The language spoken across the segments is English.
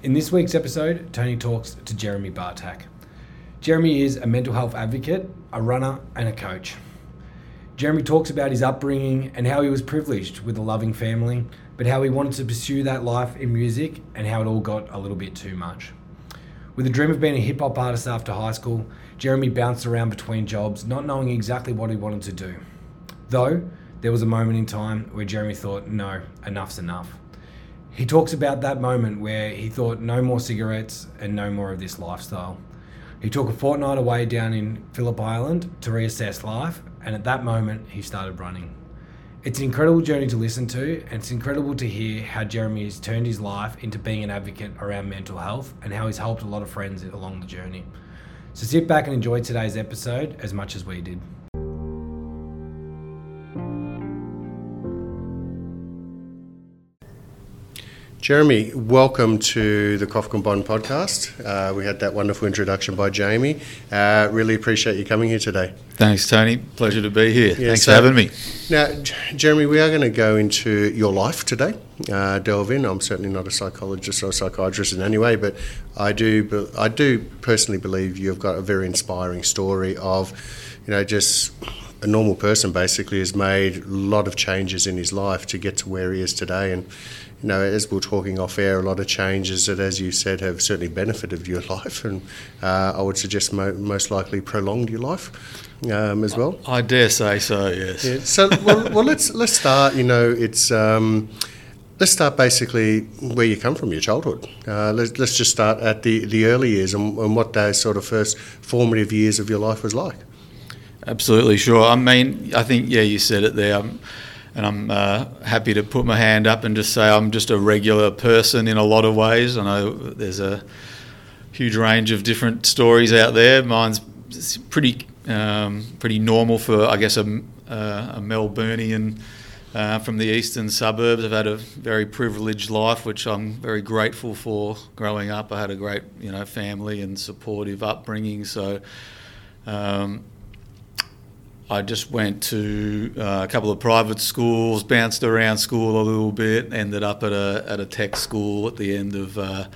In this week's episode, Tony talks to Jeremy Bartak. Jeremy is a mental health advocate, a runner, and a coach. Jeremy talks about his upbringing and how he was privileged with a loving family, but how he wanted to pursue that life in music and how it all got a little bit too much. With a dream of being a hip hop artist after high school, Jeremy bounced around between jobs, not knowing exactly what he wanted to do. Though, there was a moment in time where Jeremy thought, no, enough's enough. He talks about that moment where he thought, no more cigarettes and no more of this lifestyle. He took a fortnight away down in Phillip Island to reassess life, and at that moment, he started running. It's an incredible journey to listen to, and it's incredible to hear how Jeremy has turned his life into being an advocate around mental health and how he's helped a lot of friends along the journey. So sit back and enjoy today's episode as much as we did. Jeremy, welcome to the Cough Bond podcast. Uh, we had that wonderful introduction by Jamie. Uh, really appreciate you coming here today. Thanks, Tony. Pleasure to be here. Yeah, Thanks so- for having me. Now, Jeremy, we are going to go into your life today. Uh, delve in. I'm certainly not a psychologist or a psychiatrist in any way, but I do. I do personally believe you've got a very inspiring story of, you know, just a normal person basically has made a lot of changes in his life to get to where he is today, and you know, as we we're talking off air, a lot of changes that, as you said, have certainly benefited your life, and uh, I would suggest mo- most likely prolonged your life um, as well. I dare say so, yes. Yeah. So, well, well, let's let's start. You know, it's um, let's start basically where you come from, your childhood. Uh, let's let's just start at the, the early years and, and what those sort of first formative years of your life was like. Absolutely sure. I mean, I think, yeah, you said it there. And I'm uh, happy to put my hand up and just say I'm just a regular person in a lot of ways. I know there's a huge range of different stories out there. Mine's pretty um, pretty normal for, I guess, a, uh, a Melburnian uh, from the eastern suburbs. I've had a very privileged life, which I'm very grateful for. Growing up, I had a great, you know, family and supportive upbringing. So. Um, I just went to uh, a couple of private schools, bounced around school a little bit, ended up at a at a tech school at the end of uh,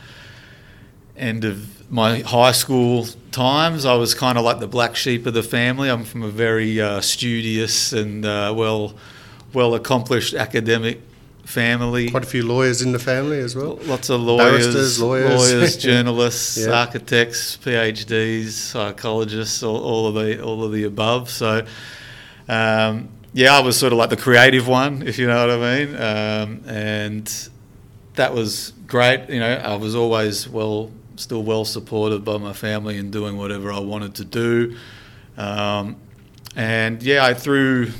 end of my high school times. I was kind of like the black sheep of the family. I'm from a very uh, studious and uh, well well accomplished academic family. Quite a few lawyers in the family as well. Lots of lawyers, Barristers, lawyers. lawyers, journalists, Yeah. architects, PhDs, psychologists, all, all of the all of the above. So, um, yeah, I was sort of like the creative one, if you know what I mean, um, and that was great. You know, I was always well, still well supported by my family in doing whatever I wanted to do, um, and yeah, I through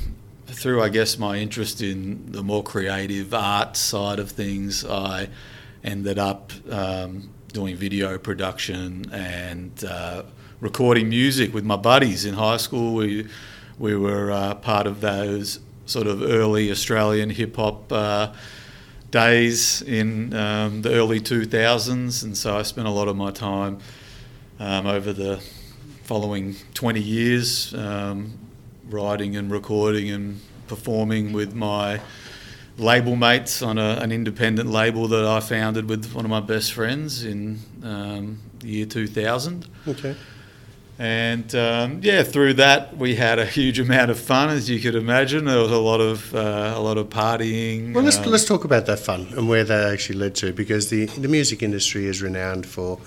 through I guess my interest in the more creative art side of things, I ended up um, doing video production and uh, recording music with my buddies in high school. We we were uh, part of those sort of early Australian hip hop. Uh, days in um, the early 2000s, and so I spent a lot of my time um, over the following 20 years um, writing and recording and performing with my label mates on a, an independent label that I founded with one of my best friends in um, the year 2000. Okay. And um, yeah, through that we had a huge amount of fun, as you could imagine. There was a lot of uh, a lot of partying. Well, let's um, let's talk about that fun and where that actually led to, because the the music industry is renowned for,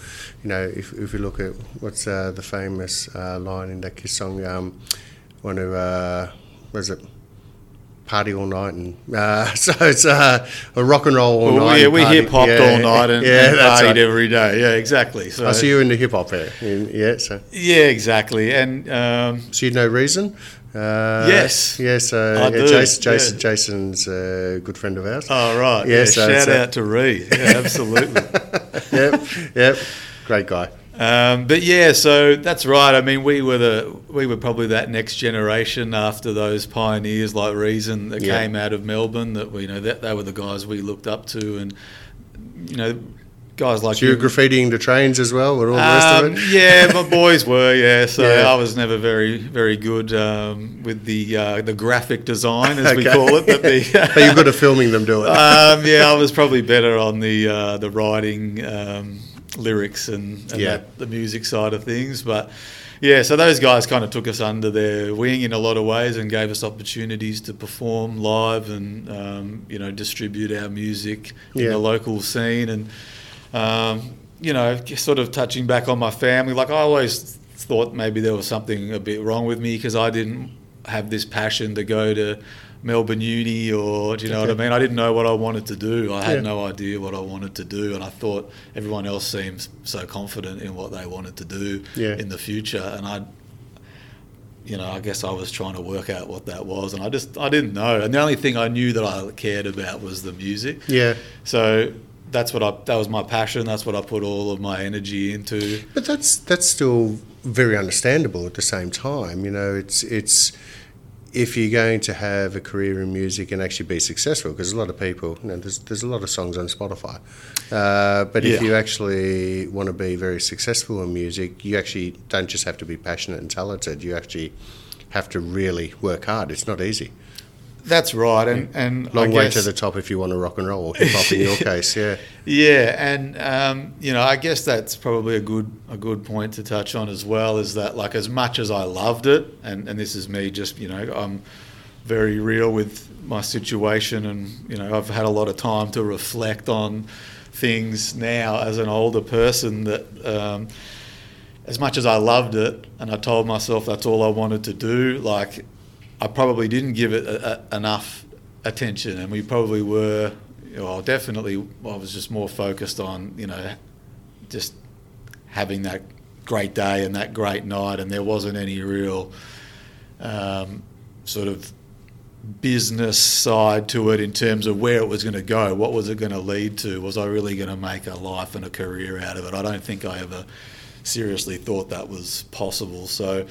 you know, if if we look at what's uh, the famous uh, line in that Kiss song, um, want to uh, what is it? Party all night and uh, so it's uh, a rock and roll all Well, night. yeah, we hip hopped yeah, all night and, yeah, and partied right. every day. Yeah, exactly. So I see you in the hip hop there. Yeah, so yeah, exactly. And um, so you know reason. Uh, Yes. yes. Uh, yeah, Jason, Jason, yeah. Jason's a good friend of ours. oh right, Yeah, yeah, so shout out to Reed. Yeah, absolutely. yep, yep, great guy. Um, but yeah, so that's right. I mean, we were the we were probably that next generation after those pioneers like Reason that Yeah. came out of Melbourne. That we you know that they were the guys we looked up to, and you know, guys like So you were graffitiing the trains as well, and all the rest Um, of it. yeah, my boys were. Yeah, so Yeah. I was never very, very good um, with the uh, the graphic design, as we call it. But the, But you're good at filming them do it. um, yeah, I was probably better on the uh, the writing, um, lyrics, and, and Yeah. that, the music side of things. But yeah, so those guys kind of took us under their wing in a lot of ways and gave us opportunities to perform live and um, you know distribute our music in the local scene and. Um, you know, sort of touching back on my family, like I always thought maybe there was something a bit wrong with me because I didn't have this passion to go to Melbourne Uni or do you know what I mean? I didn't know what I wanted to do. I had Yeah. no idea what I wanted to do, and I thought everyone else seems so confident in what they wanted to do Yeah. in the future, and I. You know, I guess I was trying to work out what that was, and I just I didn't know. And the only thing I knew that I cared about was the music. yeah. So that's what I that was my passion. That's what I put all of my energy into. But that's that's still very understandable at the same time. You know, it's it's if you're going to have a career in music and actually be successful, because a lot of people, you know, there's there's a lot of songs on Spotify. Uh, but if you actually want to be very successful in music, you actually don't just have to be passionate and talented. You actually have to really work hard. It's not easy. That's right, and and Long I way guess, to the top if you want to rock and roll or hip hop in your case. Yeah. Yeah, and um, you know, I guess that's probably a good a good point to touch on as well. Is that like as much as I loved it, and and this is me just you know I'm very real with my situation, and you know I've had a lot of time to reflect on things now as an older person that. Um, as much as I loved it, and I told myself that's all I wanted to do, like I probably didn't give it a, a, enough attention, and we probably were, well, definitely, I was just more focused on, you know, just having that great day and that great night, and there wasn't any real um, sort of business side to it in terms of where it was going to go. What was it going to lead to? Was I really going to make a life and a career out of it? I don't think I ever seriously thought that was possible. So,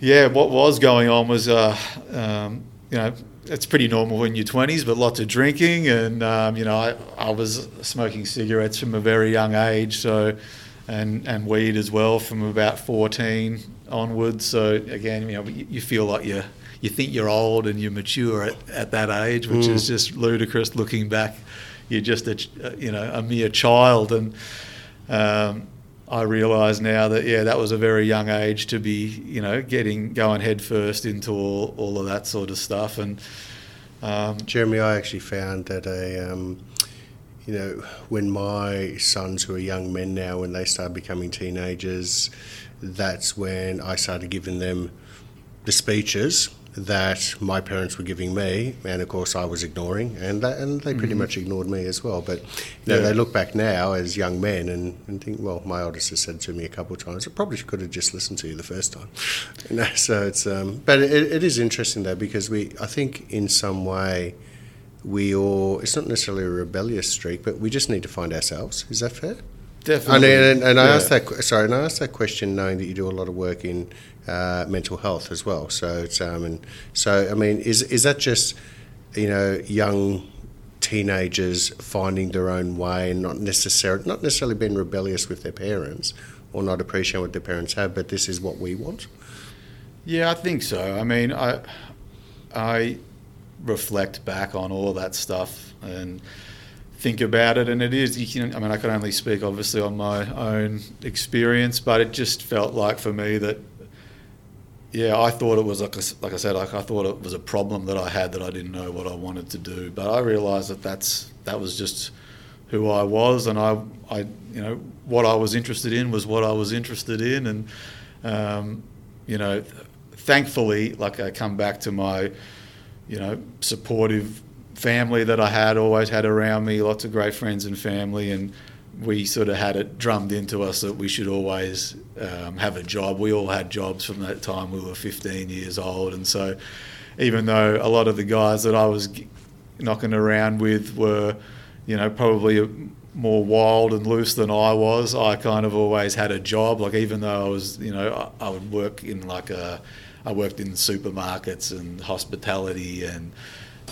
yeah, what was going on was, uh, um, you know, it's pretty normal in your 20s, but lots of drinking. And, um, you know, I, I was smoking cigarettes from a very young age. So, and, and weed as well from about 14 onwards. So, again, you know, you, you feel like you're, you think you're old and you're mature at, at that age, which is just ludicrous looking back. You're just a, you know, a mere child. And, um, I realise now that yeah, that was a very young age to be you know getting going headfirst into all, all of that sort of stuff, and um, Jeremy, I actually found that a, um, you know, when my sons who are young men now, when they start becoming teenagers, that's when I started giving them the speeches that my parents were giving me, and of course I was ignoring, and that, and they pretty much ignored me as well. But you know, Yeah. they look back now as young men and, and think, well, my oldest has said to me a couple of times, I probably could have just listened to you the first time. You know, so it's, um, but it, it is interesting though because we, I think, in some way, we all, it's not necessarily a rebellious streak, but we just need to find ourselves. Is that fair? Definitely. and, and I yeah. asked that sorry, and I asked that question knowing that you do a lot of work in uh, mental health as well. So um, and so I mean, is is that just you know young teenagers finding their own way and not necessarily not necessarily being rebellious with their parents or not appreciating what their parents have, but this is what we want. Yeah, I think so. I mean, I I reflect back on all that stuff and think about it, and it is. You can, I mean, I can only speak obviously on my own experience, but it just felt like for me that. Yeah, I thought it was like, like I said, like I thought it was a problem that I had that I didn't know what I wanted to do. But I realised that that's that was just who I was, and I, I, you know, what I was interested in was what I was interested in, and um, you know, thankfully, like I come back to my, you know, supportive family that I had always had around me, lots of great friends and family, and we sort of had it drummed into us that we should always um, have a job. We all had jobs from that time we were 15 years old, and so even though a lot of the guys that I was knocking around with were, you know, probably more wild and loose than I was, I kind of always had a job. Like even though I was, you know, I, I would work in like a, I worked in supermarkets and hospitality and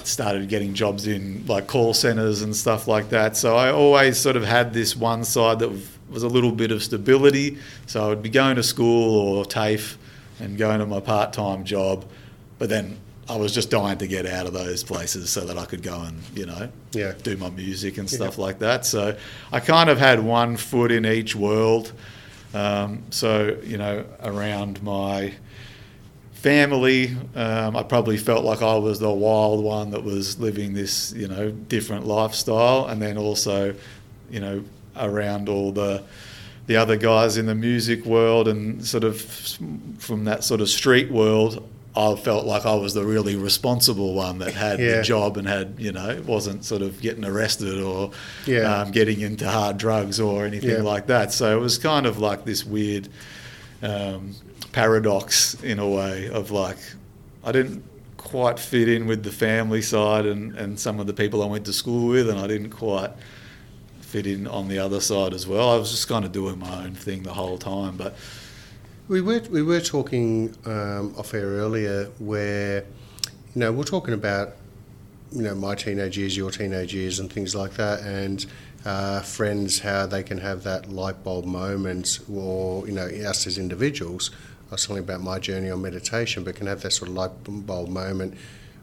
started getting jobs in like call centers and stuff like that. So I always sort of had this one side that was a little bit of stability. So I'd be going to school or TAFE and going to my part time job, but then I was just dying to get out of those places so that I could go and you know Yeah. do my music and stuff like that. So I kind of had one foot in each world. Um, so you know, around my family, um, I probably felt like I was the wild one that was living this you know different lifestyle, and then also, you know, around all the the other guys in the music world and sort of from that sort of street world. I felt like I was the really responsible one that had Yeah. the job and had, you know, wasn't sort of getting arrested or Yeah. um, getting into hard drugs or anything Yeah. like that. So it was kind of like this weird um, paradox in a way of like, I didn't quite fit in with the family side and, and some of the people I went to school with, and I didn't quite fit in on the other side as well. I was just kind of doing my own thing the whole time. But We were we were talking um, off air earlier where you know we're talking about you know my teenage years, your teenage years, and things like that, and uh, friends how they can have that light bulb moment, or you know us as individuals. Talking about my journey on meditation, but can have that sort of light bulb moment,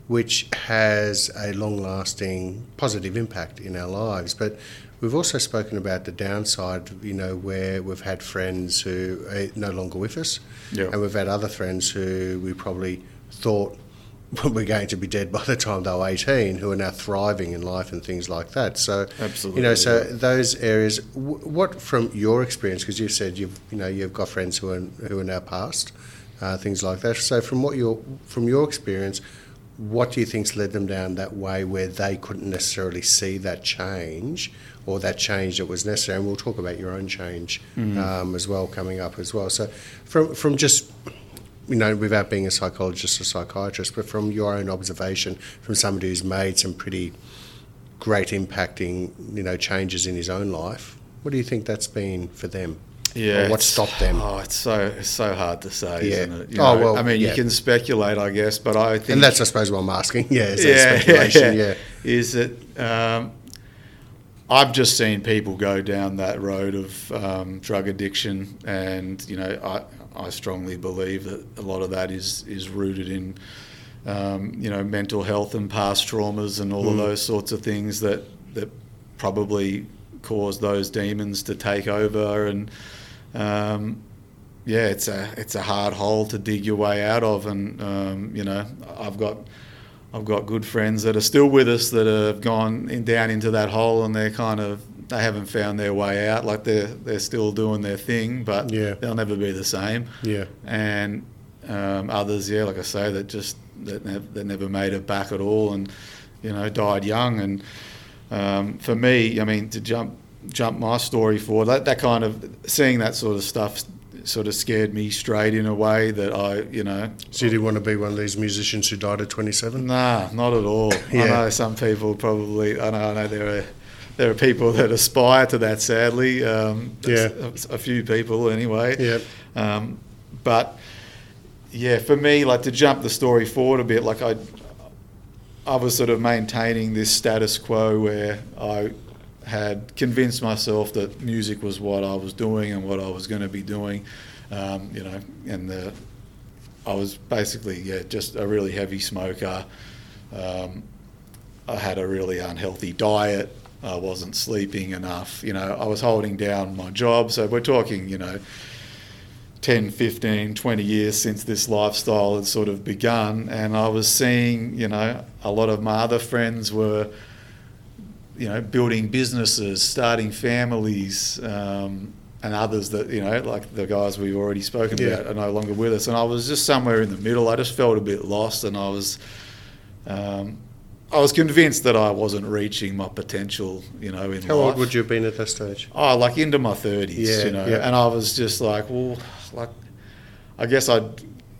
which has a long-lasting positive impact in our lives, but. We've also spoken about the downside, you know, where we've had friends who are no longer with us, Yeah. and we've had other friends who we probably thought were going to be dead by the time they were 18, who are now thriving in life and things like that. So, Absolutely, you know, so yeah. those areas. What from your experience, because you said you've, you know, you've got friends who are who are now past, uh, things like that. So, from what your from your experience, what do you think's led them down that way where they couldn't necessarily see that change or that change that was necessary? And we'll talk about your own change um, as well coming up as well. So, from from just you know, without being a psychologist or psychiatrist, but from your own observation, from somebody who's made some pretty great impacting, you know, changes in his own life, what do you think that's been for them? Yeah, Or what stopped them? Oh, it's so it's so hard to say, Yeah. isn't it? You Oh, know, well, I mean, yeah. you can speculate, I guess, but I think And that's, I suppose, what I'm asking. Yeah, is that speculation? Yeah. Is that um, I've just seen people go down that road of um, drug addiction, and you know, I I strongly believe that a lot of that is is rooted in um, you know mental health and past traumas and all of those sorts of things that that probably cause those demons to take over and. Um, yeah, it's a it's a hard hole to dig your way out of, and um, you know I've got I've got good friends that are still with us that have gone in, down into that hole, and they're kind of they haven't found their way out. Like they're they're still doing their thing, but Yeah. they'll never be the same. Yeah. And um, others, yeah, like I say, that just that, nev- that never made it back at all, and you know died young. And um, for me, I mean, to jump jump my story forward, that, that kind of seeing that sort of stuff sort of scared me straight in a way that I, you know, So you didn't want to be one of these musicians who died at 27? Nah, not at all. Yeah. I know some people probably. I know. I know there are there are people that aspire to that. Sadly, um, Yeah. a, a few people anyway. Yep. Um, but yeah, for me, like to jump the story forward a bit, like I, I was sort of maintaining this status quo where I had convinced myself that music was what I was doing and what I was going to be doing, um, you know, and the, I was basically yeah just a really heavy smoker. Um, I had a really unhealthy diet. I wasn't sleeping enough. You know, I was holding down my job. So we're talking, you know, 10, 15, 20 years since this lifestyle had sort of begun. And I was seeing, you know, a lot of my other friends were, you know, building businesses, starting families, um, and others that, you know, like the guys we've already spoken Yeah. about are no longer with us. And I was just somewhere in the middle. I just felt a bit lost and I was. Um, I was convinced that I wasn't reaching my potential, you know, in How life. old would you have been at that stage? Oh, like into my thirties, Yeah, you know. yeah. And I was just like, well, like, I guess I'd,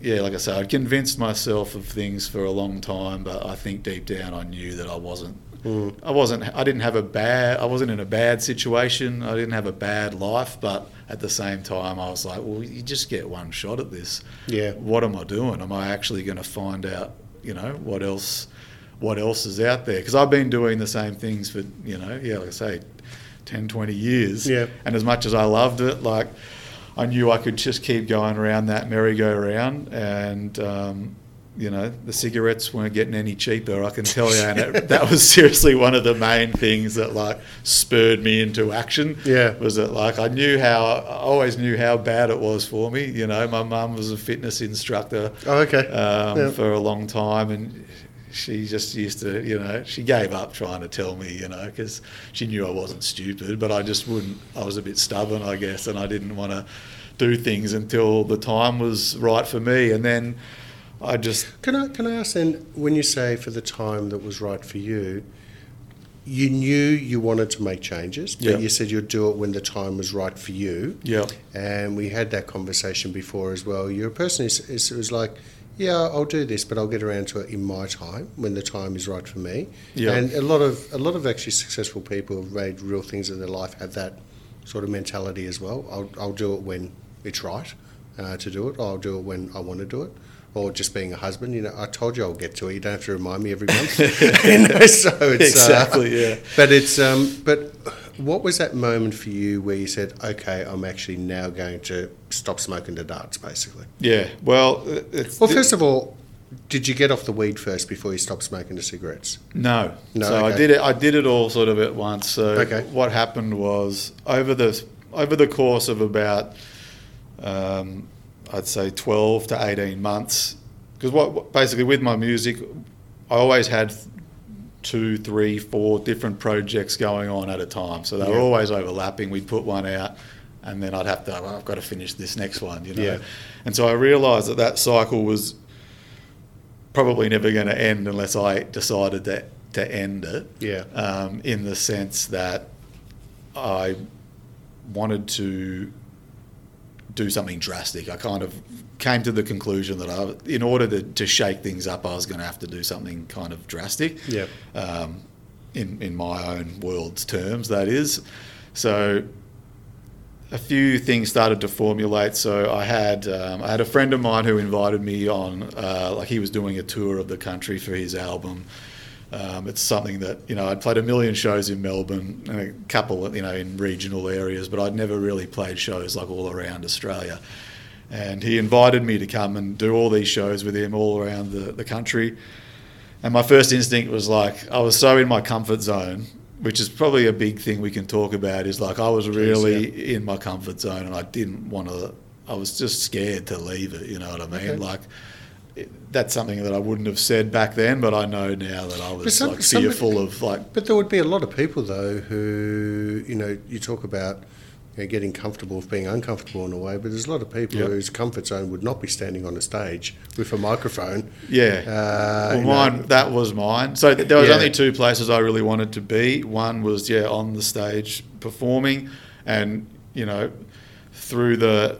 yeah, like I said, I'd convinced myself of things for a long time, but I think deep down I knew that I wasn't. Mm. I wasn't. I didn't have a bad. I wasn't in a bad situation. I didn't have a bad life, but at the same time, I was like, well, you just get one shot at this. Yeah. What am I doing? Am I actually going to find out? You know, what else? What else is out there because I've been doing the same things for you know yeah like I say 10 20 years Yeah. and as much as I loved it like I knew I could just keep going around that merry-go-round and um, you know the cigarettes weren't getting any cheaper I can tell you and it, that was seriously one of the main things that like spurred me into action Yeah. was that like I knew how I always knew how bad it was for me you know my mum was a fitness instructor Oh, okay. um, Yeah. for a long time, and she just used to, you know, she gave up trying to tell me, you know, because she knew I wasn't stupid, but I just wouldn't. I was a bit stubborn, I guess, and I didn't want to do things until the time was right for me, and then I just Can I can I ask then, when you say for the time that was right for you, you knew you wanted to make changes, but Yeah. you said you'd do it when the time was right for you. yeah And we had that conversation before as well. You're a person who is, was like, yeah, I'll do this, but I'll get around to it in my time when the time is right for me. Yeah. And a lot of a lot of actually successful people who've made real things in their life have that sort of mentality as well. I'll, I'll do it when it's right uh, to do it. I'll do it when I want to do it. Or just being a husband, you know, I told you I'll get to it. You don't have to remind me every month. you know, so it's Exactly, uh, yeah. But it's um, but what was that moment for you where you said, okay, I'm actually now going to stop smoking the darts, basically? yeah. Well, it's, Well, first of all, did you get off the weed first before you stopped smoking the cigarettes? No. No, So I did it. I did it all sort of at once. So Okay. what happened was over the over the course of about um, I'd say twelve to eighteen months, because what, what basically with my music, I always had two, three, four different projects going on at a time. So they were Yeah. always overlapping. We'd put one out. And then I'd have to, well, I've got to finish this next one, you know. Yeah. And so I realised that that cycle was probably never going to end unless I decided to, to end it. Yeah. Um, in the sense that I wanted to do something drastic. I kind of came to the conclusion that I, in order to, to shake things up, I was going to have to do something kind of drastic. Yeah. Um, in, in my own world's terms, that is. So a few things started to formulate. So I had um, I had a friend of mine who invited me on, uh, like he was doing a tour of the country for his album. Um, it's something that you know I'd played a million shows in Melbourne and a couple you know in regional areas, but I'd never really played shows like all around Australia. And he invited me to come and do all these shows with him all around the, the country. And my first instinct was like, I was so in my comfort zone, which is probably a big thing we can talk about. Is like I was really in my comfort zone, and I didn't want to. I was just scared to leave it. You know what I mean? Okay. Like that's something that I wouldn't have said back then, but I know now that I was some- like somebody- fearful of like. But there would be a lot of people, though, who, you know, you talk about you know, getting comfortable with being uncomfortable in a way, but there's a lot of people Yep. whose comfort zone would not be standing on a stage with a microphone. Yeah. Uh, well, you know, mine that was mine. So there was Yeah. only two places I really wanted to be. One was yeah on the stage performing, and you know through the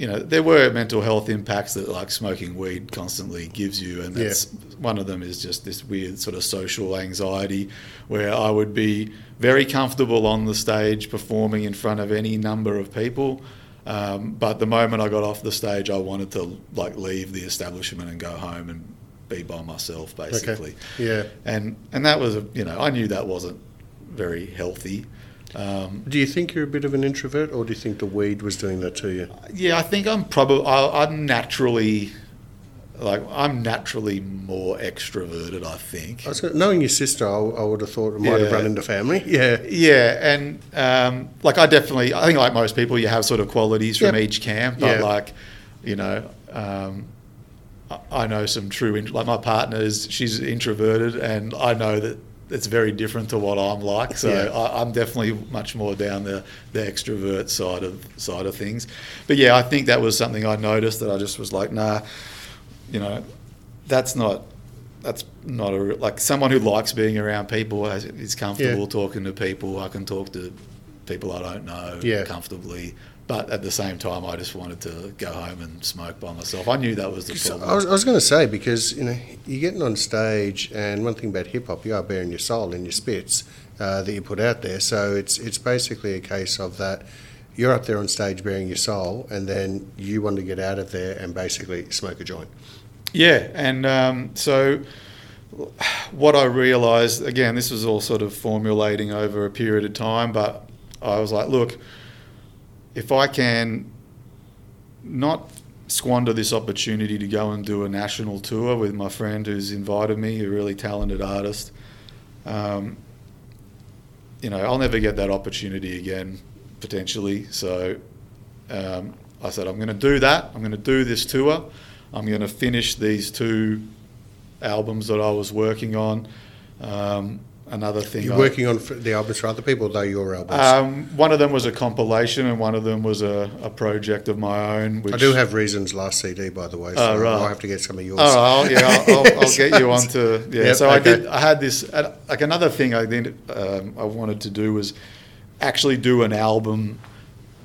you know there were mental health impacts that like smoking weed constantly gives you, and Yeah. that's one of them is just this weird sort of social anxiety where I would be very comfortable on the stage performing in front of any number of people. Um, but the moment I got off the stage, I wanted to like leave the establishment and go home and be by myself, basically. Yeah. And and that was, a, you know, I knew that wasn't very healthy. Um, Do you think you're a bit of an introvert, or do you think the weed was doing that to you? yeah, I think I'm probably I'm naturally like I'm naturally more extroverted. I think. I gonna, knowing your sister, I, I would have thought it might have run into family. Yeah. Yeah, and um, like I definitely, I think like most people, you have sort of qualities from Yep. each camp. But Yeah. like, you know, um, I- I know some true, like my partner is, she's introverted, and I know that it's very different to what I'm like. So Yeah. I, I'm definitely much more down the, the extrovert side of side of things. But yeah, I think that was something I noticed that I just was like, nah, you know, that's not that's not a like someone who likes being around people is comfortable Yeah. talking to people. I can talk to people I don't know Yeah. comfortably, but at the same time, I just wanted to go home and smoke by myself. I knew that was the problem. I was, was going to say because you know you're getting on stage, and one thing about hip hop, you are bearing your soul in your spits uh, that you put out there. So it's it's basically a case of that you're up there on stage bearing your soul, and then you want to get out of there and basically smoke a joint. Yeah, and um, so what I realised again, this was all sort of formulating over a period of time, but I was like, look, if I can not squander this opportunity to go and do a national tour with my friend who's invited me, a really talented artist. Um, you know, I'll never get that opportunity again, potentially. So um, I said, I'm going to do that. I'm going to do this tour. I'm going to finish these two albums that I was working on. Um, another thing. You're I- working on the albums for other people, though your albums. um, one of them was a compilation, and one of them was a, a project of my own. Which I do have Reasons last CD, by the way, so Oh, right. I'll have to get some of yours. Right, I'll, yeah, I'll, I'll, I'll get you onto yeah. Yep, so I did. I had this uh, like another thing I did. Um, I wanted to do was actually do an album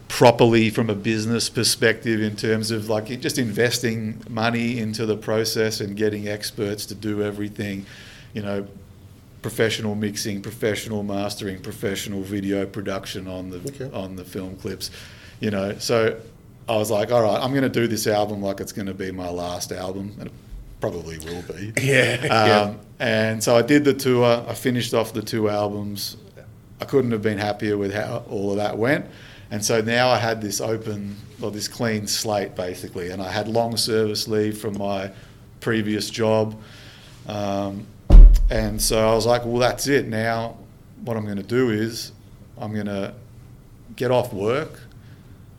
properly from a business perspective in terms of like just investing money into the process and getting experts to do everything. You know, professional mixing, professional mastering, professional video production on the Okay. on the film clips. You know, so I was like, all right, I'm going to do this album like it's going to be my last album, and it probably will be. Yeah, yeah. Um, and so I did the tour. I finished off the two albums. I couldn't have been happier with how all of that went. And so now I had this open or this clean slate basically, and I had long service leave from my previous job. Um, and so I was like, well, that's it. Now, what I'm going to do is I'm going to get off work.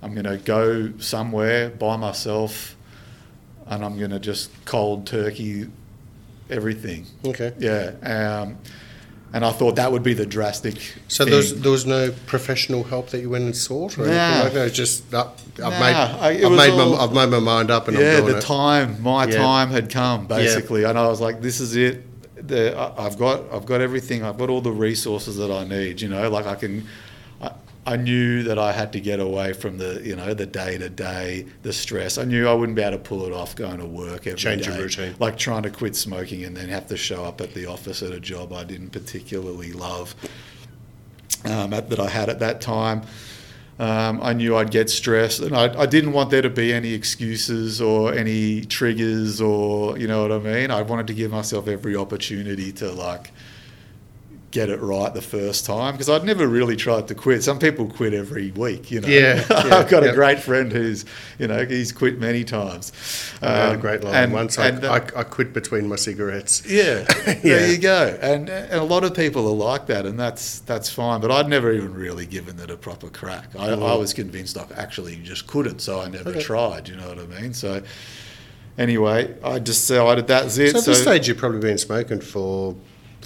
I'm going to go somewhere by myself, and I'm going to just cold turkey everything. Okay. Yeah. Um, and I thought that would be the drastic. So thing. there was, there was no professional help that you went and sought, or anything Nah. like that. It's just uh, I've Nah, made I- I've made all- my I've made my mind up, and yeah, I'm doing the it. time, my Yeah. time had come basically, and I was like, "This is it. The, I- I've got, I've got everything. I've got all the resources that I need. You know, like I can. I, I knew that I had to get away from the, you know, the day to day, the stress. I knew I wouldn't be able to pull it off going to work every day. Change your routine. Like trying to quit smoking and then have to show up at the office at a job I didn't particularly love um, at, that I had at that time. Um, I knew I'd get stressed, and I, I didn't want there to be any excuses or any triggers, or you know what I mean. I wanted to give myself every opportunity to like get it right the first time because I'd never really tried to quit. Some people quit every week, you know. Yeah, yeah, I've got yeah. a great friend who's, you know, he's quit many times. I had a Um, great line and- once. I, and, uh, I, I quit between my cigarettes. yeah, Yeah. there you go. And, and a lot of people are like that, and that's that's fine. But I'd never even really given it a proper crack. I, I was convinced I actually just couldn't, so I never Okay. tried. You know what I mean? So anyway, I decided that's it. So at this stage, you've probably been smoking for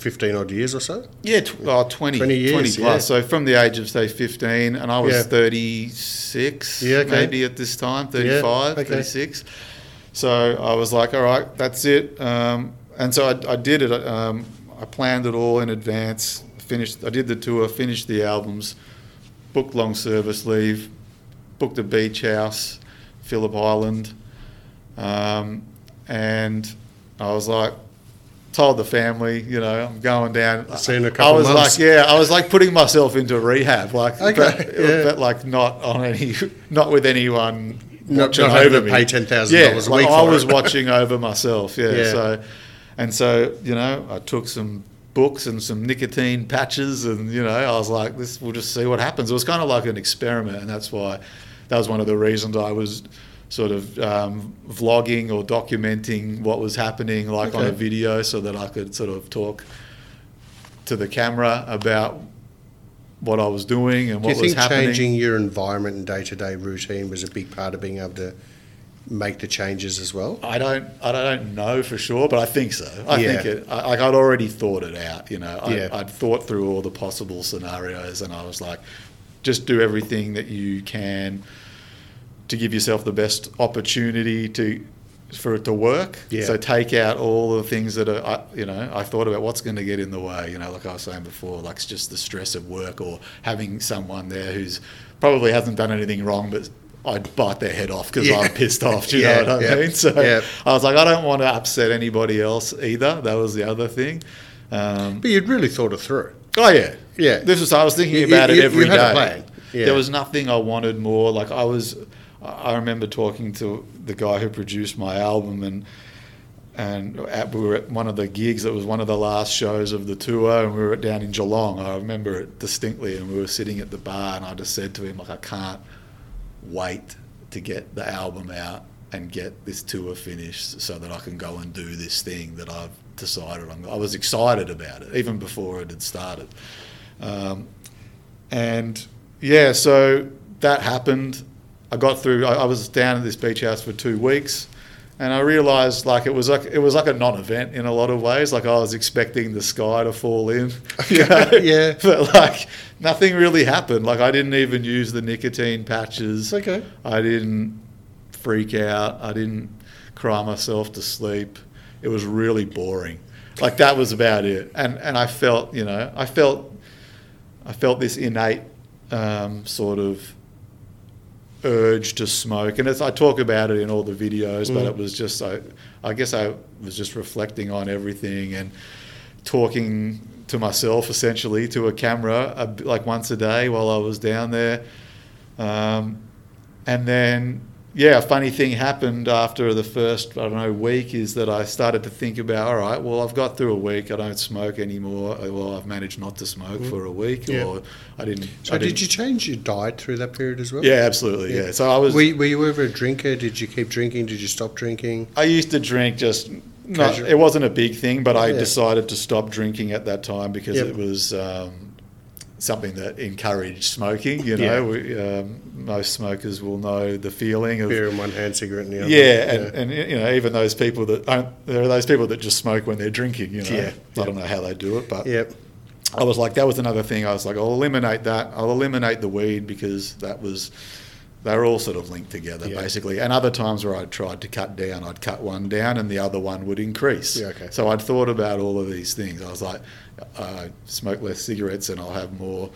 fifteen odd years or so. yeah, tw- oh, 20, 20 years, 20 plus. yeah. So from the age of say fifteen, and I was Yeah. thirty six, Yeah, okay. maybe at this time, 35, okay. 36. So I was like, all right, that's it. Um, and so I, I did it. Um, I planned it all in advance. Finished. I did the tour. Finished the albums. Booked long service leave. Booked a beach house, Phillip Island. Um, and I was like, told the family, you know, I'm going down. See you in a I couple was months. like, yeah, I was like putting myself into rehab, like, Okay, but, yeah. but like not on any, not with anyone Not- watching not over to me. pay $10,000 yeah, a like week I was it. watching over myself. Yeah, Yeah. So, and so you know, I took some books and some nicotine patches, and you know, I was like, this, we'll just see what happens. It was kind of like an experiment, and that's why that was one of the reasons I was sort of um, vlogging or documenting what was happening, like on a video, so that I could sort of talk to the camera about what I was doing and Do what you was happening. changing your environment and day to day routine was a big part of being able to make the changes as well? I don't, I don't know for sure, but I think so. I Yeah. think it. I, like I'd already thought it out. You know, I, Yeah. I'd thought through all the possible scenarios, and I was like, just do everything that you can to give yourself the best opportunity to for it to work. Yeah. So take out all the things that are, I, you know, I thought about what's going to get in the way. You know, like I was saying before, like it's just the stress of work or having someone there who's probably hasn't done anything wrong, but I'd bite their head off because Yeah. I'm pissed off. Do you Yeah, know what I yeah, mean? So. I was like, I don't want to upset anybody else either. That was the other thing. Um, But you'd really thought it through. oh yeah, Yeah. This was I was thinking You- about you- it every day. had a plan. Yeah. There was nothing I wanted more. Like I was, I remember talking to the guy who produced my album and and at, we were at one of the gigs that was one of the last shows of the tour, and we were down in Geelong. I remember it distinctly, and we were sitting at the bar, and I just said to him, like, I can't wait to get the album out and get this tour finished so that I can go and do this thing that I've decided on. I was excited about it even before it had started. Um, and yeah, so that happened. I got through. I, I was down at this beach house for two weeks, and I realised like it was like it was like a non-event in a lot of ways. Like I was expecting the sky to fall in, you know? Yeah. but like nothing really happened. Like I didn't even use the nicotine patches. Okay. I didn't freak out. I didn't cry myself to sleep. It was really boring. Like that was about it. And and I felt, you know, I felt I felt this innate um, sort of urge to smoke. And I talk about it in all the videos, but Mm. it was just I I guess I was just reflecting on everything and talking to myself essentially to a camera like once a day while I was down there. Um, and then, yeah, a funny thing happened after the first, I don't know, week is that I started to think about, all right, well, I've got through a week. I don't smoke anymore. Uh, Well, I've managed not to smoke for a week, Mm. Yeah. or I didn't. So I did didn't- you change your diet through that period as well? Yeah, absolutely. Yeah. So I was. Were, were you ever a drinker? Did you keep drinking? Did you stop drinking? I used to drink just. Not, it wasn't a big thing, but I Yeah. decided to stop drinking at that time because Yep. it was um, something that encouraged smoking. You know, Yeah. we, um, most smokers will know the feeling of Beer in one hand, cigarette in the other. Yeah, and, and you know, even those people that aren't, there are those people that just smoke when they're drinking. You know, Yeah, I don't know how they do it, but Yep. I was like, that was another thing. I was like, I'll eliminate that. I'll eliminate the weed because that was they were all sort of linked together Yeah. basically. And other times where I tried to cut down, I'd cut one down and the other one would increase. Yeah, okay. So I'd thought about all of these things. I was like, I smoke less cigarettes and I'll have more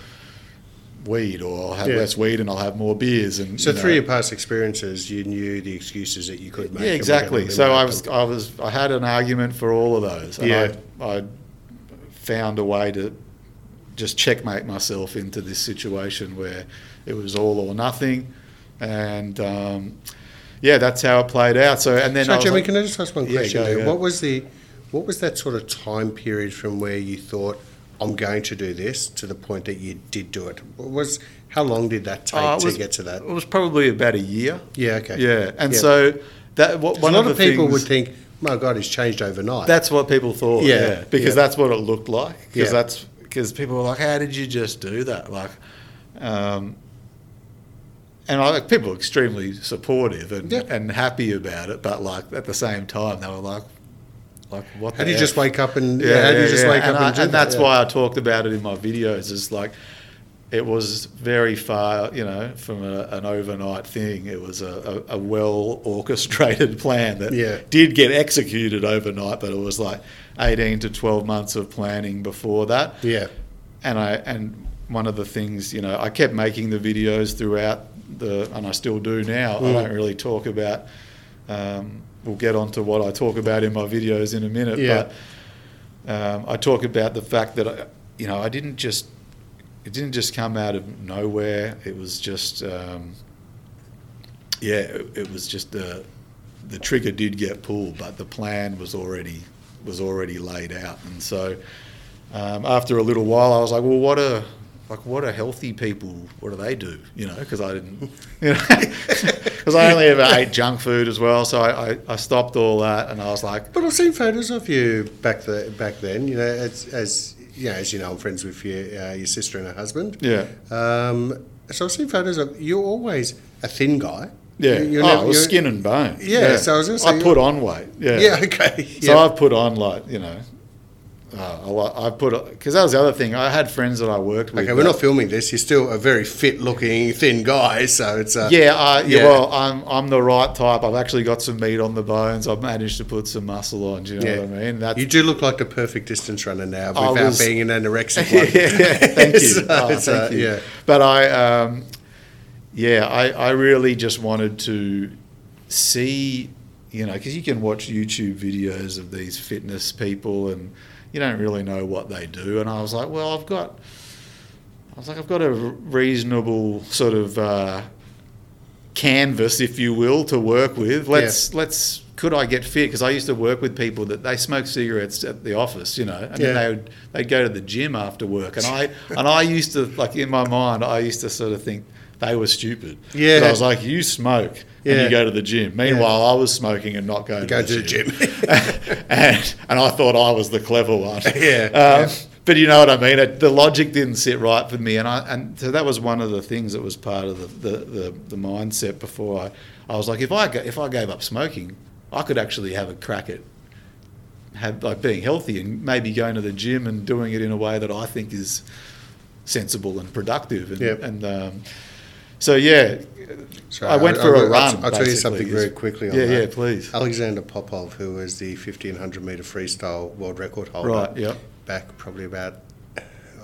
weed, or I'll have Yeah. less weed and I'll have more beers. And So you know, through your past experiences, you knew the excuses that you could make. yeah, exactly. So I was. I was, I had an argument for all of those, and Yeah. I, I found a way to just checkmate myself into this situation where it was all or nothing, and um, yeah, that's how it played out. So, and then So, Jimmy, like- can I just ask one Yeah, question go, yeah. What was the, what was that sort of time period from where you thought, I'm going to do this, to the point that you did do it? What was how long did that take Oh, it to was- get to that? It was probably about a year. Yeah, okay. Yeah, and Yeah. so that what, one a lot of people things, would think, my God, he's changed overnight. That's what people thought. Yeah, because that's what it looked like. Because that's because people were like, "How did you just do that?" Like, um, and I, like, people were extremely supportive and, Yeah. and happy about it, but like at the same time, they were like, "Like what?" how the do you just wake up and yeah, how do you just wake and up I- and and that's Yeah. why I talked about it in my videos. Is like it was very far, you know, from a, an overnight thing. It was a, a, a well orchestrated plan that Yeah. did get executed overnight, but it was like eighteen to twelve months of planning before that. Yeah, And I and one of the things, you know, I kept making the videos throughout the, and I still do now. I Mm. don't really talk about. Um, we'll get on to what I talk about in my videos in a minute, Yeah. but um, I talk about the fact that I, you know I didn't just it didn't just come out of nowhere. It was just um, yeah, it, it was just the the trigger did get pulled, but the plan was already was already laid out, and so um, after a little while, I was like, well, what are like what are healthy people? What do they do? You know, because I didn't, you know, because I only ever ate junk food as well, so I, I, I stopped all that, and I was like, but I've seen photos of you back the, back then. You know, as, as you know, as you know, I'm friends with your uh, your sister and her husband. yeah. Um, so I've seen photos of you're always a thin guy. Yeah. You- you're oh, never- was skin and bone. Yeah, so I was gonna say- I put on weight. Yeah. Yeah. Okay. So. I've put on like you know, uh, a lot. I put because that was the other thing. I had friends that I worked with. Okay, we're not filming this. You're still a very fit-looking, thin guy, so it's uh, Yeah, I, yeah, Yeah. Well, I'm I'm the right type. I've actually got some meat on the bones. I've managed to put some muscle on. Do you know Yeah. what I mean? That's You do look like the perfect distance runner now, without was- being an anorexic one. yeah, thank you. So Oh, thank uh, you. yeah. But I, um, yeah, I, I really just wanted to see, you know, because you can watch YouTube videos of these fitness people and you don't really know what they do. And I was like, well, I've got, I was like, I've got a reasonable sort of uh, canvas, if you will, to work with. Let's let's could I get fit? Because I used to work with people that they smoke cigarettes at the office, you know, and Yeah. then they would they'd go to the gym after work, and I and I used to like in my mind, I used to sort of think they were stupid. Yeah. I was like, you smoke and you go to the gym. Meanwhile, I was smoking and not going Go to the gym. and and I thought I was the clever one. Yeah, Um, yeah. But you know what I mean. It, the logic didn't sit right for me, and I and so that was one of the things that was part of the the, the, the mindset before I. I was like, if I if I gave up smoking, I could actually have a crack at have like being healthy and maybe going to the gym and doing it in a way that I think is sensible and productive. And, Yep. and um, so yeah, So I went I- for a run. I'll, I'll tell you something very quickly on yeah, that. yeah, please. Alexander Popov, who was the 1500 metre freestyle world record holder, Right. Yep. back probably about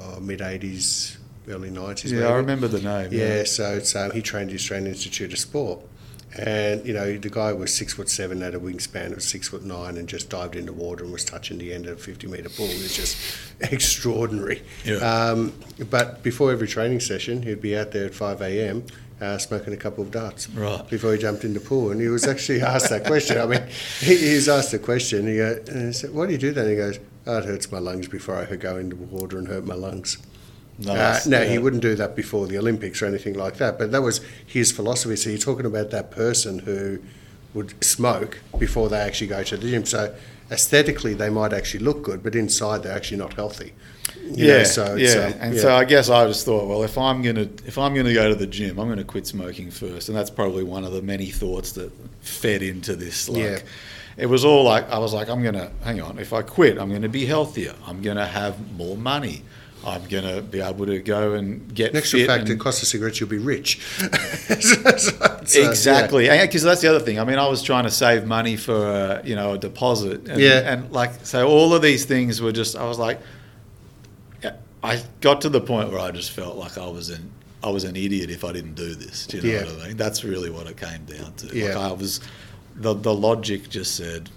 oh, mid 80s, early 90s. Yeah, maybe. I remember the name. Yeah, so it's, um, he trained at the Australian Institute of Sport. And, you know, the guy was six foot seven, had a wingspan of six foot nine, and just dived into water and was touching the end of a 50 metre pool. It was just extraordinary. Yeah. Um, but before every training session, he'd be out there at 5 a.m. Uh, smoking a couple of darts Right. before he jumped in the pool. And he was actually asked that question. I mean, he, he was asked the question. He, go, and he said, Why do you do that? And he goes, oh, It hurts my lungs before I go into water and hurt my lungs. Nice, Uh, no, yeah. he wouldn't do that before the Olympics or anything like that. But that was his philosophy. So you're talking about that person who would smoke before they actually go to the gym. So aesthetically, they might actually look good, but inside they're actually not healthy. Yeah, know, so yeah. um, and yeah. so I guess I just thought, well, if I'm gonna if I'm gonna go to the gym, I'm gonna quit smoking first, and that's probably one of the many thoughts that fed into this. Like, Yeah. it was all like I was like, I'm gonna hang on. If I quit, I'm gonna be healthier. I'm gonna have more money. I'm gonna be able to go and get In actual fact, and- it costs a cigarette, you'll be rich. So- so- so, exactly. because that's the other thing. I mean i was trying to save money for uh, you know a deposit. And, Yeah. and like so all of these things were just i was like i got to the point where i just felt like i was an i was an idiot if i didn't do this. Do you know Yeah. what i mean? That's really what it came down to. Yeah. like i was the, the logic just said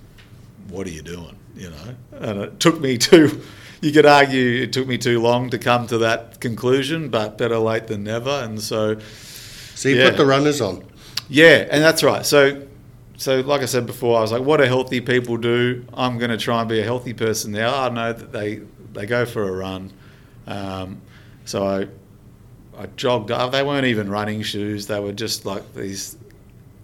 what are you doing? You know? And it took me too you could argue it took me too long to come to that conclusion but better late than never and so So you Yeah. put the runners on. yeah, and that's right. So, so like I said before, I was like, what do healthy people do? I'm going to try and be a healthy person now. I know that they they go for a run. Um, so I I jogged. up. They weren't even running shoes. They were just like these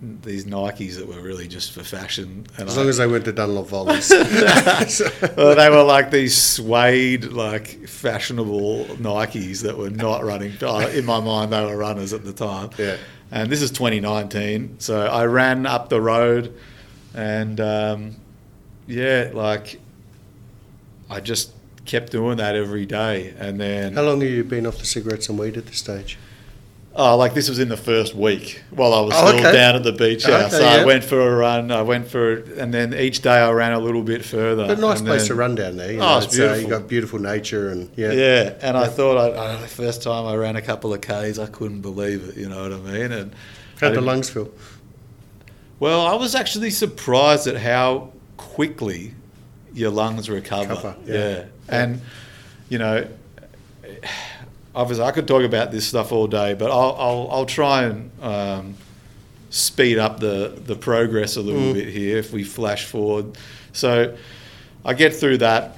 these Nikes that were really just for fashion. And As I- long as they went to Dunlop Volleys. well, they were like these suede, like fashionable Nikes that were not running. In my mind, they were runners at the time. Yeah. And this is 2019, so I ran up the road, and um, yeah, like I just kept doing that every day, and then How long have you been off the cigarettes and weed at this stage? Oh, like this was in the first week while I was Oh, still okay. down at the beach house. Okay, so I went for a run. I went for, it and then each day I ran a little bit further. But a nice place then- to run down there. You Oh, know, it's uh, you got beautiful nature and yeah. Yeah, and I thought I, I, the first time I ran a couple of k's, I couldn't believe it. You know what I mean? And How'd the lungs feel? well, I was actually surprised at how quickly your lungs recover. Recover, yeah. yeah. and you know, obviously I could talk about this stuff all day, but I'll I'll, I'll try and um, speed up the the progress a little Mm. bit here if we flash forward. So I get through that.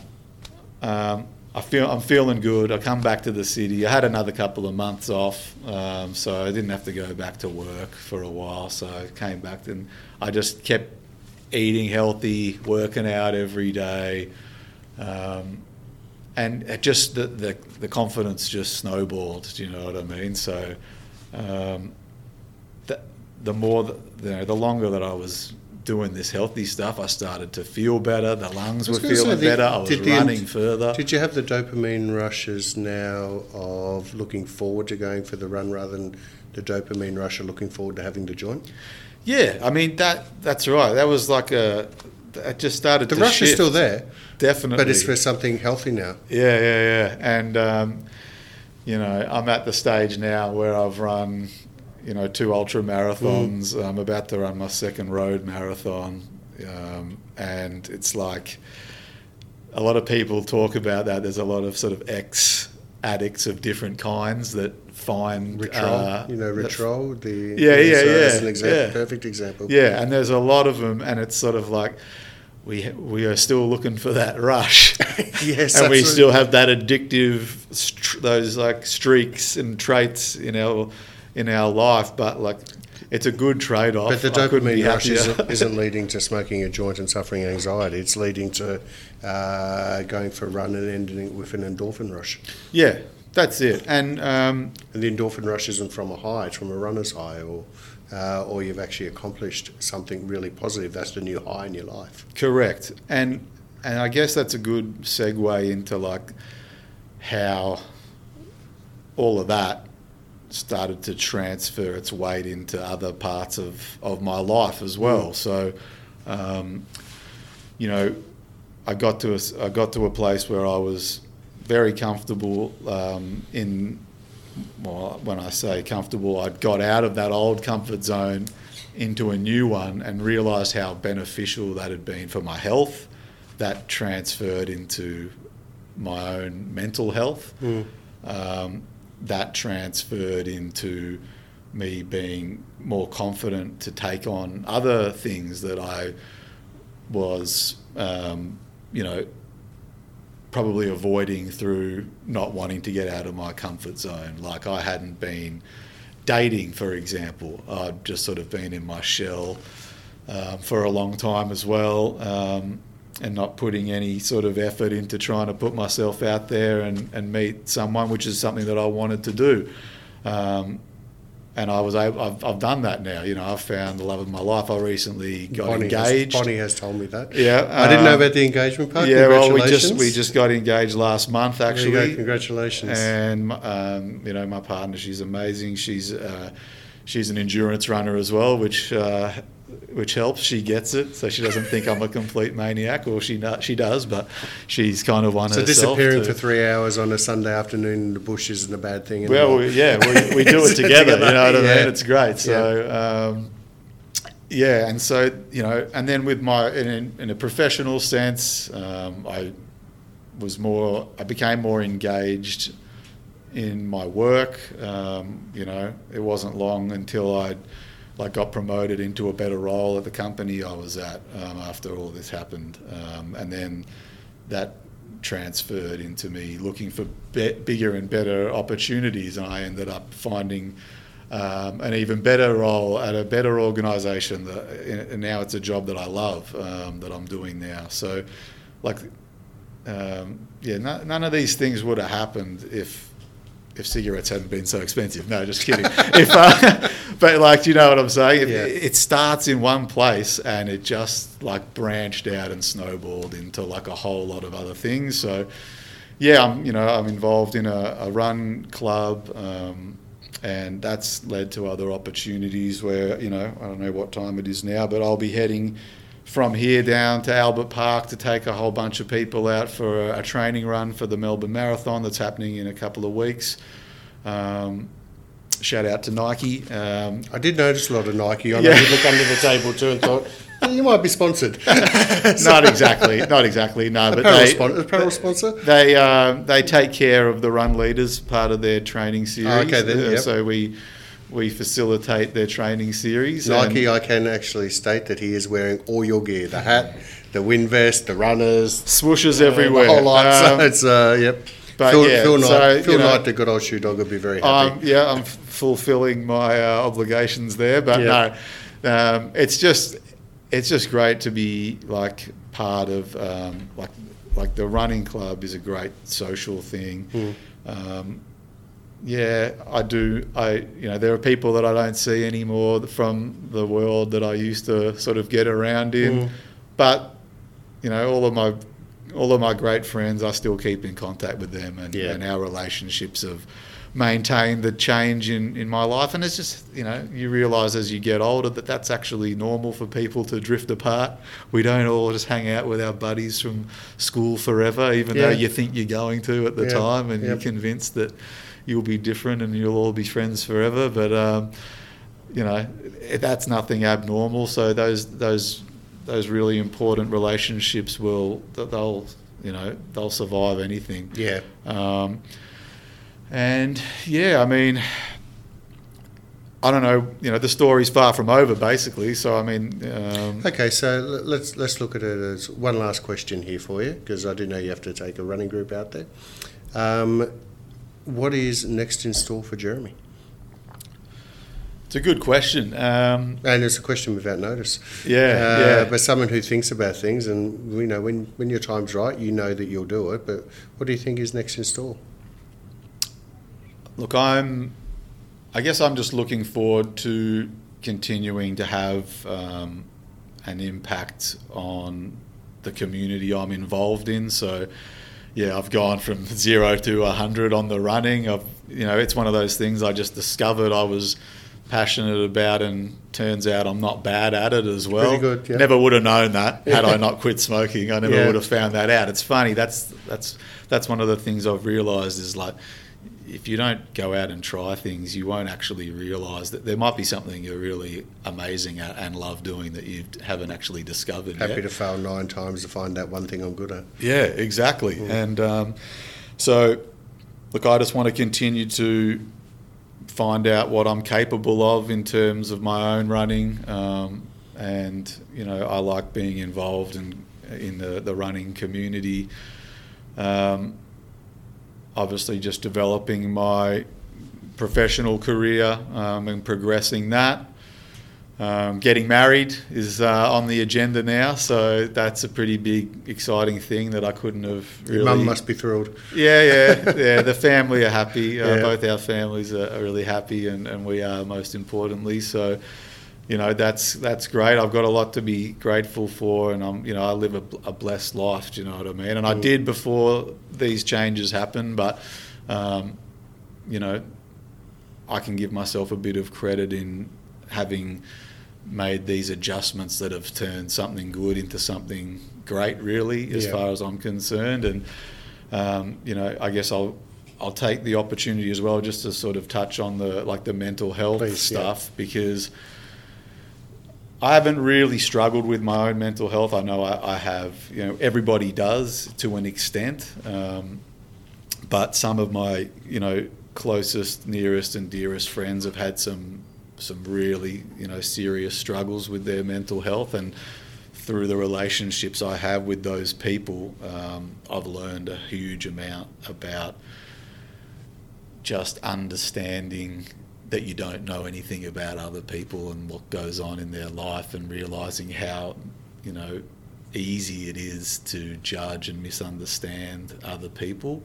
Um, I feel I'm feeling good. I come back to the city. I had another couple of months off, um, so I didn't have to go back to work for a while. So I came back and I just kept eating healthy, working out every day, um, and it just the, the the confidence just snowballed. Do you know what I mean? So um, the the more that, you know, the longer that I was doing this healthy stuff, I started to feel better. The lungs were feeling the- better. I was the- running further. Did you have the dopamine rushes now of looking forward to going for the run rather than the dopamine rush of looking forward to having the joint? Yeah, I mean that that's right. That was like a. It just started. The rush is still there, definitely. but it's for something healthy now. Yeah, yeah, yeah. And, um, you know, I'm at the stage now where I've run, you know, two ultra marathons. I'm about to run my second road marathon. Um, and it's like a lot of people talk about that. There's a lot of sort of ex addicts of different kinds that find Rich Roll, uh, you know, Rich Roll, the Yeah, yeah, yeah, That's an example, yeah. perfect example. Yeah, and there's a lot of them, and it's sort of like we we are still looking for that rush, Yes, and we still have that addictive those like streaks and traits in our in our life, but like it's a good trade off. But the dopamine rush isn't, isn't leading to smoking a joint and suffering anxiety. It's leading to uh, going for a run and ending with an endorphin rush. yeah, that's it, and. Um, And the endorphin rush isn't from a high; it's from a runner's high, or uh, or you've actually accomplished something really positive. That's the new high in your life. Correct, and and I guess that's a good segue into like how all of that started to transfer its weight into other parts of, of my life as well. So, um, you know, I got to a, I got to a place where I was very comfortable um, in. Well, when I say comfortable, I'd got out of that old comfort zone into a new one and realised how beneficial that had been for my health. That transferred into my own mental health. Um, that transferred into me being more confident to take on other things that I was, um, you know, probably avoiding through not wanting to get out of my comfort zone. Like I hadn't been dating, for example. I'd just sort of been in my shell um, for a long time as well, um, and not putting any sort of effort into trying to put myself out there and, and meet someone, which is something that I wanted to do. Um, and I was able, I've, I've done that now. You know, I've found the love of my life. I recently got Bonnie engaged. Has, Bonnie has told me that. Yeah, I didn't know um, about the engagement part. yeah, well, we just we just got engaged last month There you actually. go. Congratulations. And um, you know, my partner, she's amazing. She's uh, she's an endurance runner as well, which uh, which helps. She gets it, so she doesn't think I'm a complete maniac, or she not, she does, but she's kind of one of those. so herself. disappearing to- for three hours on a Sunday afternoon in the bush isn't a bad thing. well, we, yeah, we, we do it together. You know what I yeah. mean? It's great. So, um, yeah, and so you know, and then with my in, in a professional sense, um, I was more. I became more engaged in my work. Um, you know, it wasn't long until I like got promoted into a better role at the company I was at um, after all this happened, um, and then that transferred into me looking for be- bigger and better opportunities, and I ended up finding. Um, an even better role at a better organisation, and now it's a job that I love um, that I'm doing now. So, like, um, yeah, no, none of these things would have happened if if cigarettes hadn't been so expensive. No, just kidding. if, uh, but like, do you know what I'm saying? If Yeah. It starts in one place and it just like branched out and snowballed into like a whole lot of other things. So, yeah, I'm you know I'm involved in a, a run club. Um, and that's led to other opportunities where you know I don't know what time it is now, but I'll be heading from here down to Albert Park to take a whole bunch of people out for a, a training run for the Melbourne Marathon that's happening in a couple of weeks. Um, shout out to Nike. Um, I did notice a lot of Nike. I Yeah. did look under the table too and thought, "Eh, you might be sponsored. not exactly, not exactly, no, but apparel, they, spon- apparel sponsor. They um, they take care of the run leaders part of their training series. okay, then, Uh, yep. So we we facilitate their training series. Nike, I can actually state that he is wearing all your gear: the hat, the wind vest, the runners, swooshes uh, everywhere. The whole lot. Um, so it's uh, yep. but Phil, yeah, Phil Knight, so, Phil you know, the good old shoe dog, would be very happy. um, yeah, I'm fulfilling my uh, obligations there, but Yeah. no, um, it's just it's just great to be like part of um, like like the running club is a great social thing. Hmm. Um, yeah, I do. I you know there are people that I don't see anymore from the world that I used to sort of get around in, Mm. but you know all of my all of my great friends, I still keep in contact with them, and, Yeah. and our relationships have maintained the change in, in my life. And it's just you know you realise as you get older that that's actually normal for people to drift apart. We don't all just hang out with our buddies from school forever, even though you think you're going to at the Yeah. time, and Yep. you're convinced that you'll be different and you'll all be friends forever. But um, you know that's nothing abnormal. So those those those really important relationships will they'll you know they'll survive anything. yeah. Um, and yeah, I mean, I don't know. You know, the story's far from over, basically. So I mean, um, Okay, so let's let's look at it as one last question here for you because I do know you have to take a running group out there. Um, what is next in store for Jeremy? it's a good question. Um, And it's a question without notice. Yeah, Uh, yeah. But someone who thinks about things, and you know, when when your time's right, you know that you'll do it. But what do you think is next in store? Look, I'm. I guess I'm just looking forward to continuing to have um, an impact on the community I'm involved in. So, yeah, I've gone from zero to a hundred on the running. I've, you know, it's one of those things I just discovered I was passionate about, and turns out I'm not bad at it as well. Good, yeah. Never would have known that had I not quit smoking. I never Yeah. would have found that out. It's funny. That's that's that's one of the things I've realised is like if you don't go out and try things, you won't actually realise that there might be something you're really amazing at and love doing that you haven't actually discovered Happy yet. to fail nine times to find that one thing I'm good at. Yeah, exactly. And um, so, look, I just want to continue to find out what I'm capable of in terms of my own running. Um, and, you know, I like being involved in, in the, the running community. Um, obviously, just developing my professional career um, and progressing that. Um, getting married is uh, on the agenda now, so that's a pretty big, exciting thing that I couldn't have really. Mum must be thrilled. Yeah, yeah, yeah. The family are happy. Uh, Yeah. Both our families are, are really happy, and, and we are most importantly. So, you know, that's that's great. I've got a lot to be grateful for, and I'm, you know, I live a, a blessed life. Do you know what I mean? And I did before these changes happened, but, um, you know, I can give myself a bit of credit in having made these adjustments that have turned something good into something great, really, as Yeah. far as I'm concerned. And um, you know, I guess I'll I'll take the opportunity as well just to sort of touch on the like the mental health Please, yeah. stuff because I haven't really struggled with my own mental health. I know I, I have, you know, everybody does to an extent. Um, but some of my, you know, closest, nearest, and dearest friends have had some some really, you know, serious struggles with their mental health, and through the relationships I have with those people, um, I've learned a huge amount about just understanding that you don't know anything about other people and what goes on in their life and realizing how you know easy it is to judge and misunderstand other people.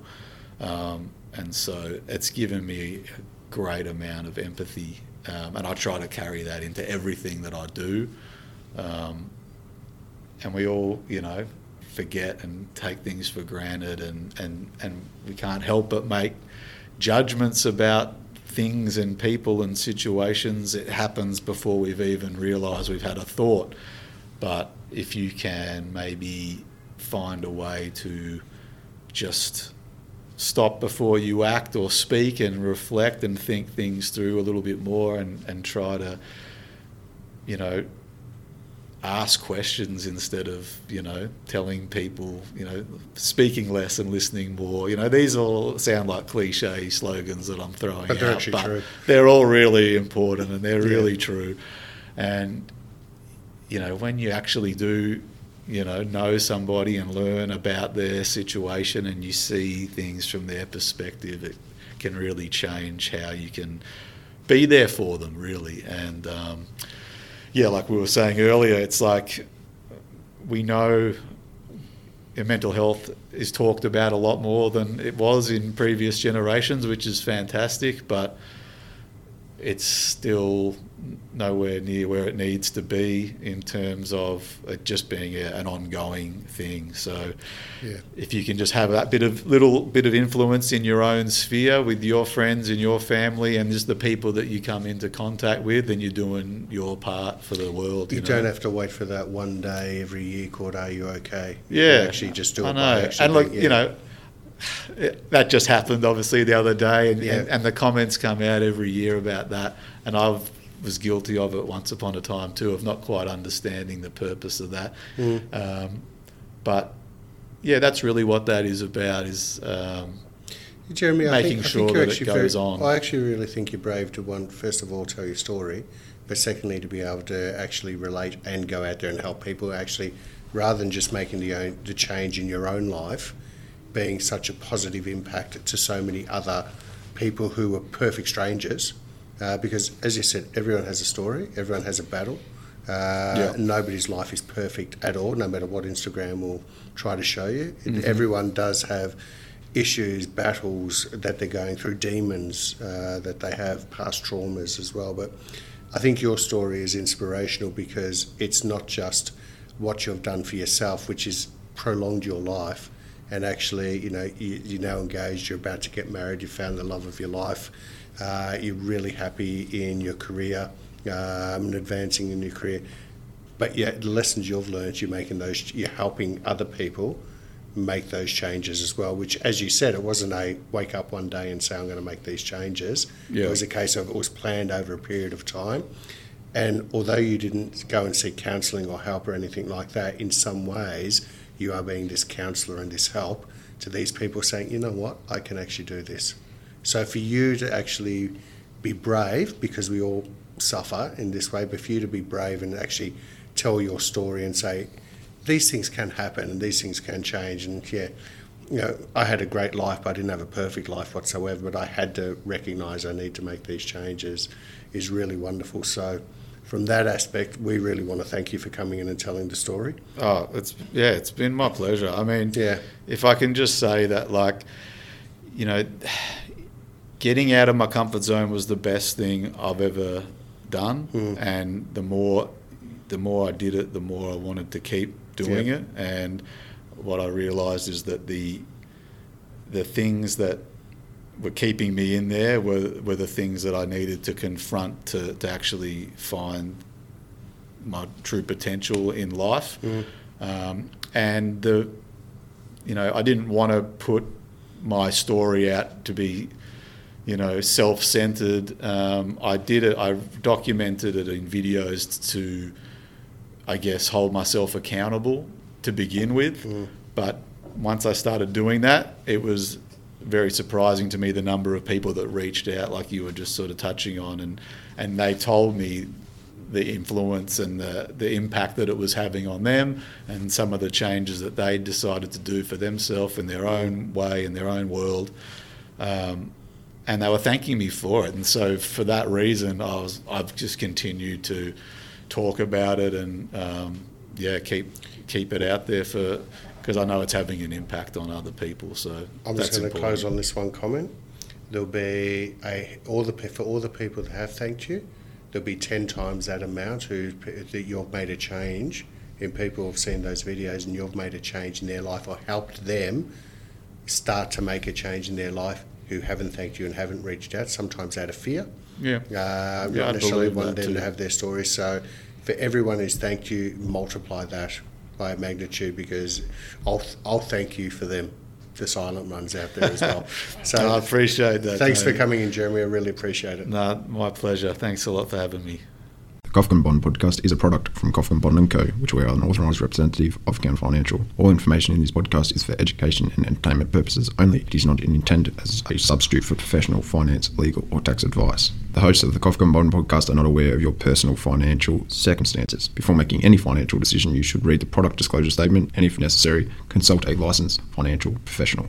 Um, and so it's given me a great amount of empathy um, and I try to carry that into everything that I do. Um, and we all you know forget and take things for granted and, and, and we can't help but make judgments about things and people and situations. It happens before we've even realised we've had a thought. But if you can maybe find a way to just stop before you act or speak and reflect and think things through a little bit more and, and try to, you know, ask questions instead of you know telling people you know speaking less and listening more you know these all sound like cliche slogans that i'm throwing But they're out actually but true. they're all really important and they're Yeah. really true and you know when you actually do you know know somebody and learn about their situation and you see things from their perspective it can really change how you can be there for them really and um, yeah, like we were saying earlier, it's like we know mental health is talked about a lot more than it was in previous generations, which is fantastic, but it's still nowhere near where it needs to be in terms of it just being a, an ongoing thing. So Yeah. if you can just have that bit of little bit of influence in your own sphere with your friends and your family and just the people that you come into contact with, then you're doing your part for the world. You, You, know? don't have to wait for that one day every year called "Are you okay?" Yeah, can actually just do it. I know, and look, being- you know, it- that just happened obviously the other day, and, Yeah. and, and the comments come out every year about that, and I've was guilty of it once upon a time too, of not quite understanding the purpose of that. Mm. Um, but yeah, that's really what that is about. Is um, Jeremy, I making think, I sure think you're that it actually goes very, on. I actually really think you're brave to one, first of all, tell your story, but secondly, to be able to actually relate and go out there and help people. Actually, rather than just making the own, the change in your own life, being such a positive impact to so many other people who are perfect strangers. Uh, because, as you said, everyone has a story, everyone has a battle. Uh, Yeah. Nobody's life is perfect at all, no matter what Instagram will try to show you. Mm-hmm. Everyone does have issues, battles that they're going through, demons uh, that they have, past traumas as well. But I think your story is inspirational because it's not just what you've done for yourself, which is prolonged your life. And actually, you know, you, you're now engaged, you're about to get married, you found the love of your life, uh, you're really happy in your career um, and advancing in your career. But yeah, the lessons you've learned, you're making those, you're helping other people make those changes as well. Which, as you said, it wasn't a wake up one day and say I'm going to make these changes. Yeah. It was a case of it was planned over a period of time. And although you didn't go and seek counselling or help or anything like that, in some ways you are being this counsellor and this help to these people saying, you know what, I can actually do this. So for you to actually be brave, because we all suffer in this way, but for you to be brave and actually tell your story and say, these things can happen and these things can change. And yeah, you know, I had a great life, but I didn't have a perfect life whatsoever. But I had to recognise I need to make these changes. Is really wonderful. So, from that aspect, we really want to thank you for coming in and telling the story. Oh, it's yeah, it's been my pleasure. I mean, Yeah. if I can just say that, like, you know, getting out of my comfort zone was the best thing I've ever done, Mm. and the more, the more I did it, the more I wanted to keep doing Yeah. it. And what I realised is that the, the things that were keeping me in there were, were the things that I needed to confront to, to actually find my true potential in life. Um, and the, you know, I didn't want to put my story out to be, you know, self-centered. Um, I did it. I documented it in videos to, I guess, hold myself accountable to begin with. But once I started doing that, it was very surprising to me the number of people that reached out, like you were just sort of touching on, and and they told me the influence and the, the impact that it was having on them and some of the changes that they decided to do for themselves in their own way in their own world. Um, and they were thanking me for it and so for that reason I was I've just continued to talk about it and um, yeah keep keep it out there for because I know it's having an impact on other people so I'm just going to close on this one comment. There'll be a all the for all the people that have thanked you. There'll be ten times that amount who that you've made a change in people who've seen those videos and you've made a change in their life or helped them start to make a change in their life who haven't thanked you and haven't reached out. Sometimes out of fear, yeah uh, Yeah, not necessarily that them to have their story. So, for everyone who's thanked you, multiply that by a magnitude because I'll I'll thank you for them. The silent ones out there as well. So, I appreciate that thanks for coming in, Jeremy. I really appreciate it. no my pleasure thanks a lot for having me Kofkin Bond podcast is a product from Kofkin Bond & Co., which we are an authorised representative of Count Financial. All information in this podcast is for education and entertainment purposes only. It is not intended as a substitute for professional finance, legal or tax advice. The hosts of the Kofkin Bond podcast are not aware of your personal financial circumstances. Before making any financial decision, you should read the product disclosure statement and, if necessary, consult a licensed financial professional.